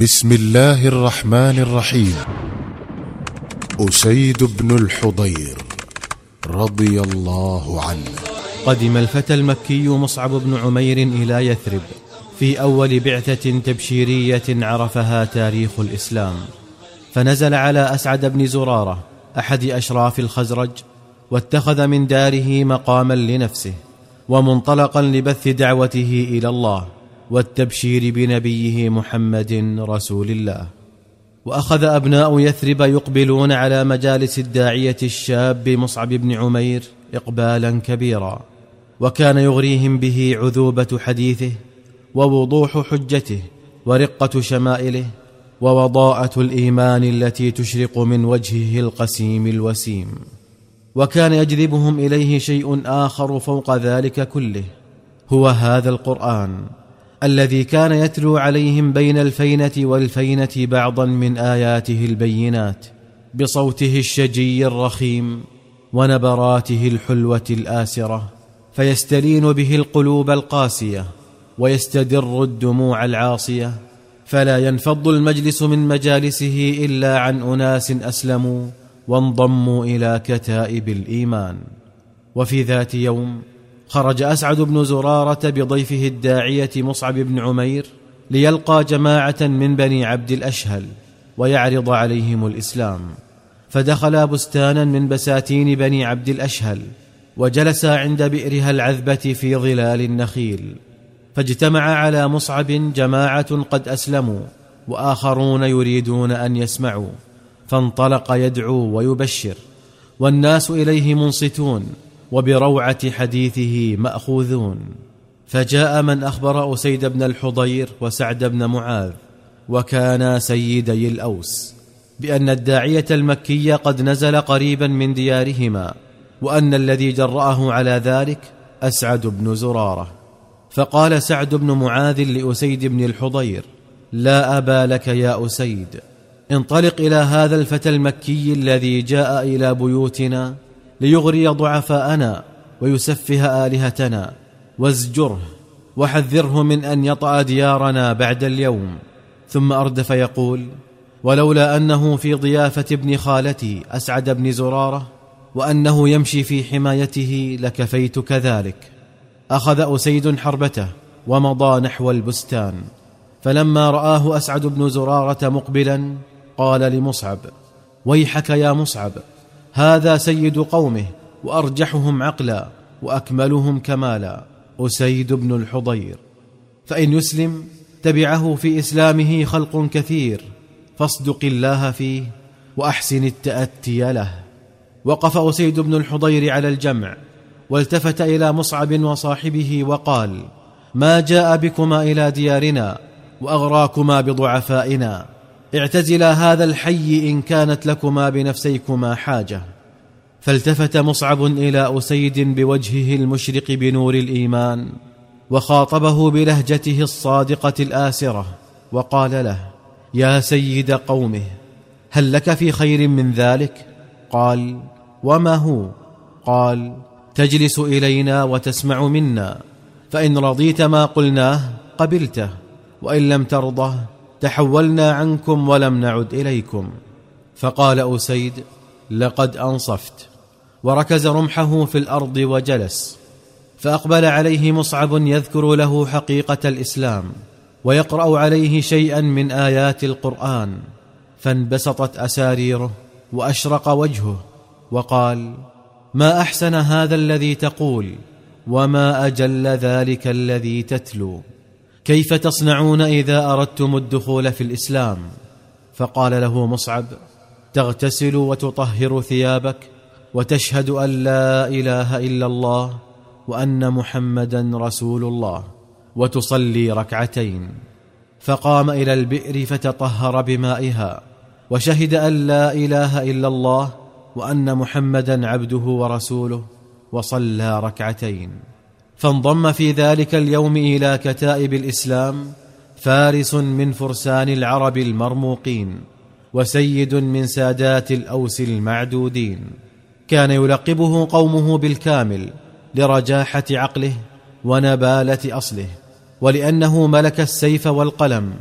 بسم الله الرحمن الرحيم أسيد بن الحضير رضي الله عنه قدم الفتى المكي مصعب بن عمير إلى يثرب في أول بعثة تبشيرية عرفها تاريخ الإسلام. فنزل على أسعد بن زرارة أحد أشراف الخزرج واتخذ من داره مقاما لنفسه ومنطلقا لبث دعوته إلى الله. والتبشير بنبيه محمد رسول الله. وأخذ أبناء يثرب يقبلون على مجالس الداعية الشاب مصعب بن عمير اقبالا كبيرا. وكان يغريهم به عذوبة حديثه ووضوح حجته ورقة شمائله ووضاءة الإيمان التي تشرق من وجهه القسيم الوسيم. وكان يجذبهم إليه شيء آخر فوق ذلك كله هو هذا القرآن. الذي كان يتلو عليهم بين الفينة والفينة بعضا من آياته البينات بصوته الشجي الرخيم ونبراته الحلوة الآسرة فيستلين به القلوب القاسية ويستدر الدموع العاصية فلا ينفض المجلس من مجالسه إلا عن أناس أسلموا وانضموا إلى كتائب الإيمان. وفي ذات يوم خرج أسعد بن زرارة بضيفه الداعية مصعب بن عمير ليلقى جماعة من بني عبد الأشهل ويعرض عليهم الإسلام. فدخلا بستانا من بساتين بني عبد الأشهل وجلسا عند بئرها العذبة في ظلال النخيل. فاجتمع على مصعب جماعة قد أسلموا وآخرون يريدون أن يسمعوا. فانطلق يدعو ويبشر. والناس إليه منصتون. وبروعة حديثه مأخوذون. فجاء من أخبر أسيد بن الحضير وسعد بن معاذ وكانا سيدي الأوس بأن الداعية المكي قد نزل قريبا من ديارهما وأن الذي جرأه على ذلك أسعد بن زرارة. فقال سعد بن معاذ لأسيد بن الحضير لا أبا لك يا أسيد انطلق إلى هذا الفتى المكي الذي جاء إلى بيوتنا ليغري ضعفاءنا ويسفه آلهتنا. وازجره وحذره من أن يطأ ديارنا بعد اليوم. ثم أردف يقول ولولا أنه في ضيافة ابن خالتي أسعد بن زرارة وأنه يمشي في حمايته لكفيت كذلك. أخذ أسيد حربته ومضى نحو البستان. فلما رآه أسعد بن زرارة مقبلا قال لمصعب ويحك يا مصعب هذا سيد قومه وأرجحهم عقلا وأكملهم كمالا. أسيد بن الحضير. فإن يسلم تبعه في إسلامه خلق كثير. فاصدق الله فيه وأحسن التأتي له. وقف أسيد بن الحضير على الجمع والتفت إلى مصعب وصاحبه وقال ما جاء بكما إلى ديارنا وأغراكما بضعفائنا. اعتزلا هذا الحي إن كانت لكما بنفسيكما حاجة. فالتفت مصعب إلى أسيد بوجهه المشرق بنور الإيمان وخاطبه بلهجته الصادقة الآسرة وقال له يا سيد قومه هل لك في خير من ذلك قال وما هو قال تجلس إلينا وتسمع منا فإن رضيت ما قلناه قبلته وإن لم ترضه تحولنا عنكم ولم نعد إليكم. فقال أسيد لقد أنصفت. وركز رمحه في الأرض وجلس. فأقبل عليه مصعب يذكر له حقيقة الإسلام ويقرأ عليه شيئا من آيات القرآن. فانبسطت أساريره وأشرق وجهه وقال ما أحسن هذا الذي تقول وما أجل ذلك الذي تتلو؟ كيف تصنعون إذا أردتم الدخول في الإسلام؟ فقال له مصعب تغتسل وتطهر ثيابك وتشهد أن لا إله إلا الله وأن محمدا رسول الله وتصلي ركعتين. فقام إلى البئر فتطهر بمائها وشهد أن لا إله إلا الله وأن محمدا عبده ورسوله وصلى ركعتين. فانضم في ذلك اليوم إلى كتائب الإسلام فارس من فرسان العرب المرموقين وسيد من سادات الأوس المعدودين. كان يلقبه قومه بالكامل لرجاحة عقله ونبالة أصله ولأنه ملك السيف والقلم.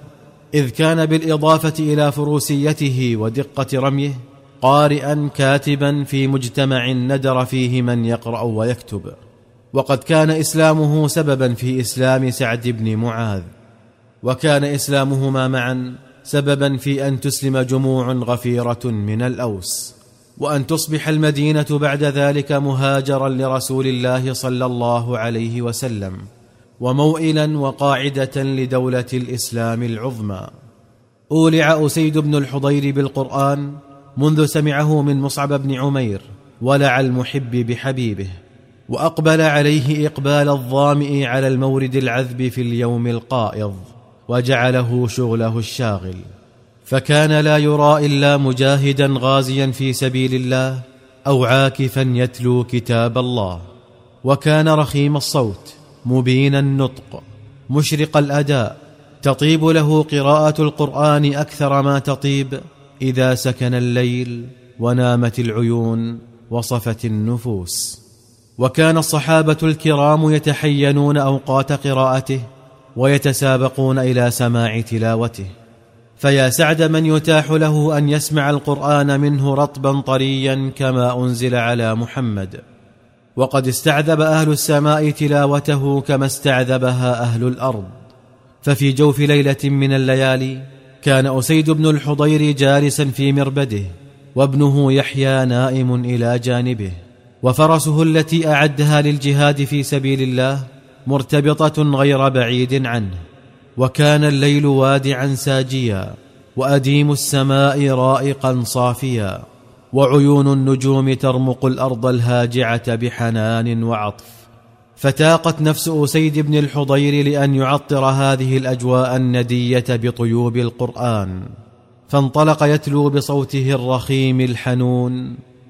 إذ كان بالإضافة إلى فروسيته ودقة رميه قارئا كاتبا في مجتمع ندر فيه من يقرأ ويكتب. وقد كان إسلامه سببا في إسلام سعد بن معاذ وكان إسلامهما معا سببا في أن تسلم جموع غفيرة من الأوس وأن تصبح المدينة بعد ذلك مهاجرا لرسول الله صلى الله عليه وسلم وموئلا وقاعدة لدولة الإسلام العظمى. أولع أسيد بن الحضير بالقرآن منذ سمعه من مصعب بن عمير ولع المحب بحبيبه. وأقبل عليه إقبال الظامئ على المورد العذب في اليوم القائض وجعله شغله الشاغل. فكان لا يرى إلا مجاهدا غازيا في سبيل الله أو عاكفا يتلو كتاب الله. وكان رخيم الصوت مبين النطق مشرق الأداء. تطيب له قراءة القرآن أكثر ما تطيب إذا سكن الليل ونامت العيون وصفت النفوس. وكان الصحابة الكرام يتحينون أوقات قراءته ويتسابقون إلى سماع تلاوته. فيا سعد من يتاح له أن يسمع القرآن منه رطبا طريا كما أنزل على محمد. وقد استعذب أهل السماء تلاوته كما استعذبها أهل الأرض. ففي جوف ليلة من الليالي كان أسيد بن الحضير جالسا في مربده وابنه يحيى نائم إلى جانبه. وفرسه التي أعدها للجهاد في سبيل الله مرتبطة غير بعيد عنه وكان الليل وادعا ساجيا وأديم السماء رائقا صافيا وعيون النجوم ترمق الأرض الهاجعة بحنان وعطف. فتاقت نفس أسيد بن الحضير لأن يعطر هذه الأجواء الندية بطيوب القرآن. فانطلق يتلو بصوته الرخيم الحنون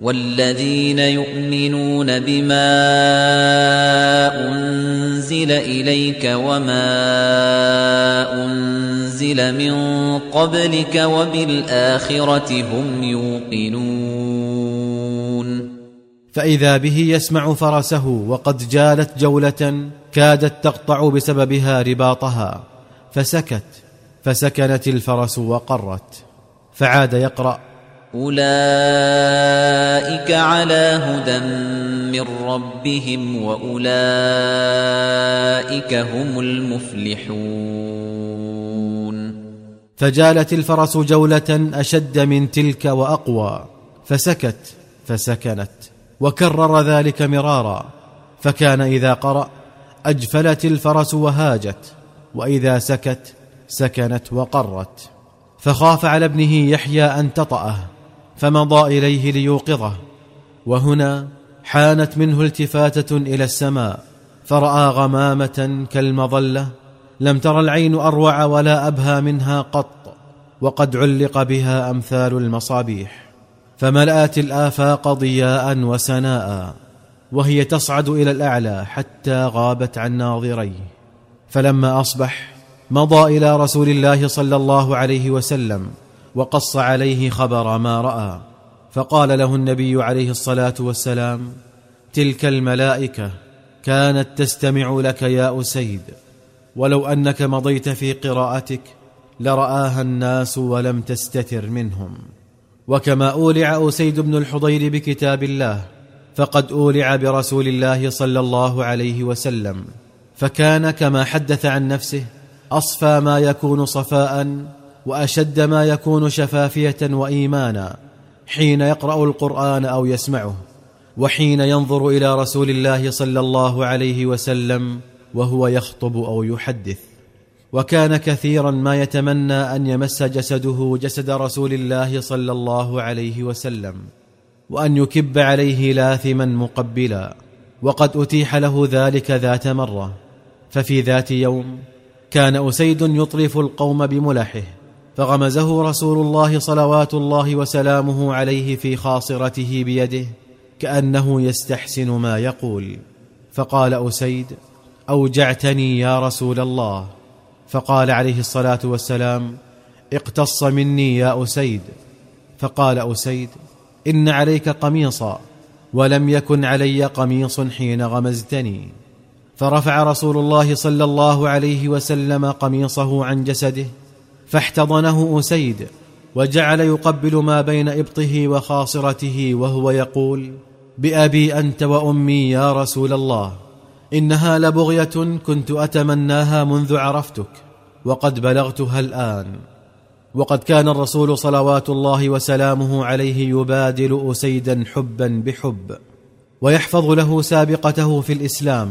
والذين يؤمنون بما أنزل إليك وما أنزل من قبلك وبالآخرة هم يوقنون. فإذا به يسمع فرسه وقد جالت جولة كادت تقطع بسببها رباطها فسكت فسكنت الفرس وقرت فعاد يقرأ. أولئك على هدى من ربهم وأولئك هم المفلحون. فجالت الفرس جولة أشد من تلك وأقوى فسكت فسكنت وكرر ذلك مرارا فكان إذا قرأ أجفلت الفرس وهاجت وإذا سكت سكنت وقرت. فخاف على ابنه يحيى أن تطأه فمضى إليه ليوقظه. وهنا حانت منه التفاتة إلى السماء فرأى غمامة كالمظلة لم تر العين أروع ولا أبهى منها قط وقد علق بها أمثال المصابيح فملأت الآفاق ضياء وسناء وهي تصعد إلى الأعلى حتى غابت عن ناظريه فلما أصبح مضى إلى رسول الله صلى الله عليه وسلم وقص عليه خبر ما رأى. فقال له النبي عليه الصلاة والسلام تلك الملائكة كانت تستمع لك يا أسيد ولو أنك مضيت في قراءتك لرآها الناس ولم تستتر منهم. وكما أولع أسيد بن الحضير بكتاب الله فقد أولع برسول الله صلى الله عليه وسلم فكان كما حدث عن نفسه أصفى ما يكون صفاء وأشد ما يكون شفافية وايمانا. حين يقرأ القرآن أو يسمعه وحين ينظر إلى رسول الله صلى الله عليه وسلم وهو يخطب أو يحدث. وكان كثيرا ما يتمنى أن يمس جسده جسد رسول الله صلى الله عليه وسلم وأن يكب عليه لاثما مقبلا. وقد أتيح له ذلك ذات مرة. ففي ذات يوم كان أسيد يطرف القوم بملحه. فغمزه رسول الله صلوات الله وسلامه عليه في خاصرته بيده كأنه يستحسن ما يقول. فقال أسيد أوجعتني يا رسول الله. فقال عليه الصلاة والسلام اقتص مني يا أسيد. فقال أسيد إن عليك قميصا ولم يكن علي قميص حين غمزتني. فرفع رسول الله صلى الله عليه وسلم قميصه عن جسده فاحتضنه أسيد وجعل يقبل ما بين إبطه وخاصرته وهو يقول بأبي أنت وأمي يا رسول الله إنها لبغية كنت أتمناها منذ عرفتك وقد بلغتها الآن. وقد كان الرسول صلوات الله وسلامه عليه يبادل أسيدا حبا بحب ويحفظ له سابقته في الإسلام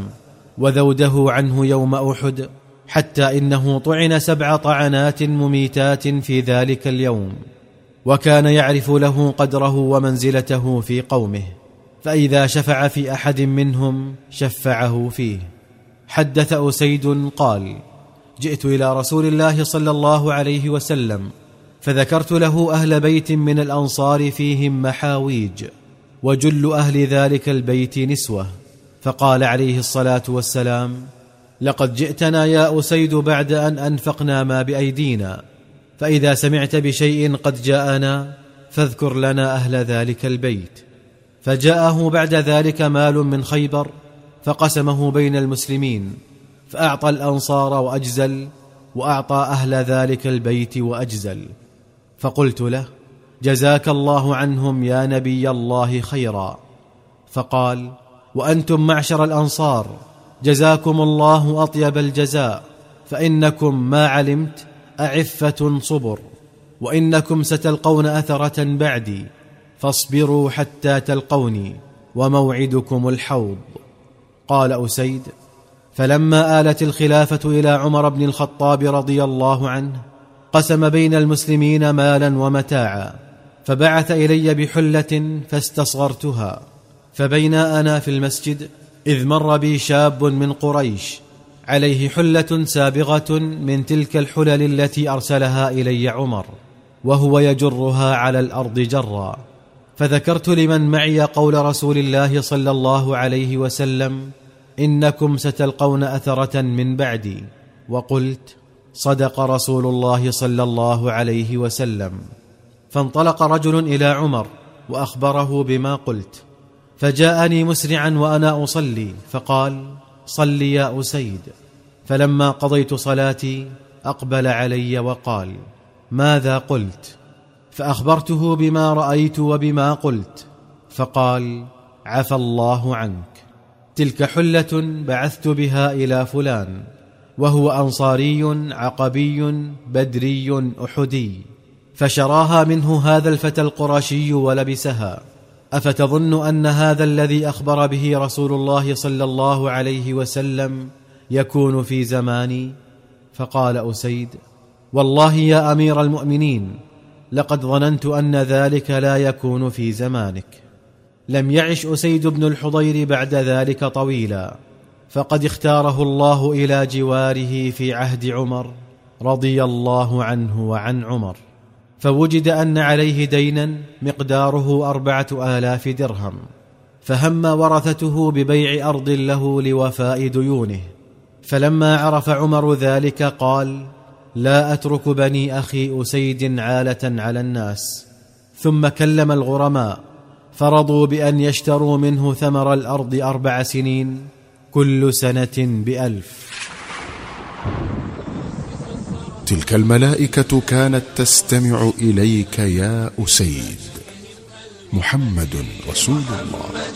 وذوده عنه يوم أحد حتى إنه طعن سبع طعنات مميتات في ذلك اليوم وكان يعرف له قدره ومنزلته في قومه فإذا شفع في أحد منهم شفعه فيه. حدث أسيد قال جئت إلى رسول الله صلى الله عليه وسلم فذكرت له أهل بيت من الأنصار فيهم محاويج وجل أهل ذلك البيت نسوة فقال عليه الصلاة والسلام لقد جئتنا يا أسيد بعد أن أنفقنا ما بأيدينا فإذا سمعت بشيء قد جاءنا فاذكر لنا أهل ذلك البيت. فجاءه بعد ذلك مال من خيبر فقسمه بين المسلمين فأعطى الأنصار وأجزل وأعطى أهل ذلك البيت وأجزل. فقلت له جزاك الله عنهم يا نبي الله خيرا. فقال وأنتم معشر الأنصار جزاكم الله أطيب الجزاء فإنكم ما علمت أعفة صبر وإنكم ستلقون أثرة بعدي فاصبروا حتى تلقوني وموعدكم الحوض. قال أسيد فلما آلت الخلافة إلى عمر بن الخطاب رضي الله عنه قسم بين المسلمين مالا ومتاعا فبعث إلي بحلة فاستصغرتها فبينا أنا في المسجد إذ مر بي شاب من قريش عليه حلة سابغة من تلك الحلل التي أرسلها إلي عمر وهو يجرها على الأرض جرا. فذكرت لمن معي قول رسول الله صلى الله عليه وسلم إنكم ستلقون أثرة من بعدي. وقلت صدق رسول الله صلى الله عليه وسلم. فانطلق رجل إلى عمر وأخبره بما قلت. فجاءني مسرعا وأنا أصلي فقال صل يا أسيد. فلما قضيت صلاتي أقبل علي وقال ماذا قلت؟ فأخبرته بما رأيت وبما قلت فقال عفى الله عنك تلك حلة بعثت بها إلى فلان وهو أنصاري عقبي بدري أحدي فشراها منه هذا الفتى القرشي ولبسها. أفتظن أن هذا الذي أخبر به رسول الله صلى الله عليه وسلم يكون في زماني؟ فقال أسيد والله يا أمير المؤمنين لقد ظننت أن ذلك لا يكون في زمانك. لم يعش أسيد بن الحضير بعد ذلك طويلا فقد اختاره الله إلى جواره في عهد عمر رضي الله عنه وعن عمر. فوجد أن عليه دينا مقداره أربعة آلاف درهم فهم ورثته ببيع أرض له لوفاء ديونه. فلما عرف عمر ذلك قال لا أترك بني أخي أسيد عالة على الناس. ثم كلم الغرماء فرضوا بأن يشتروا منه ثمر الأرض أربع سنين كل سنة بألف. تلك الملائكة كانت تستمع إليك يا أسيد. محمد رسول الله.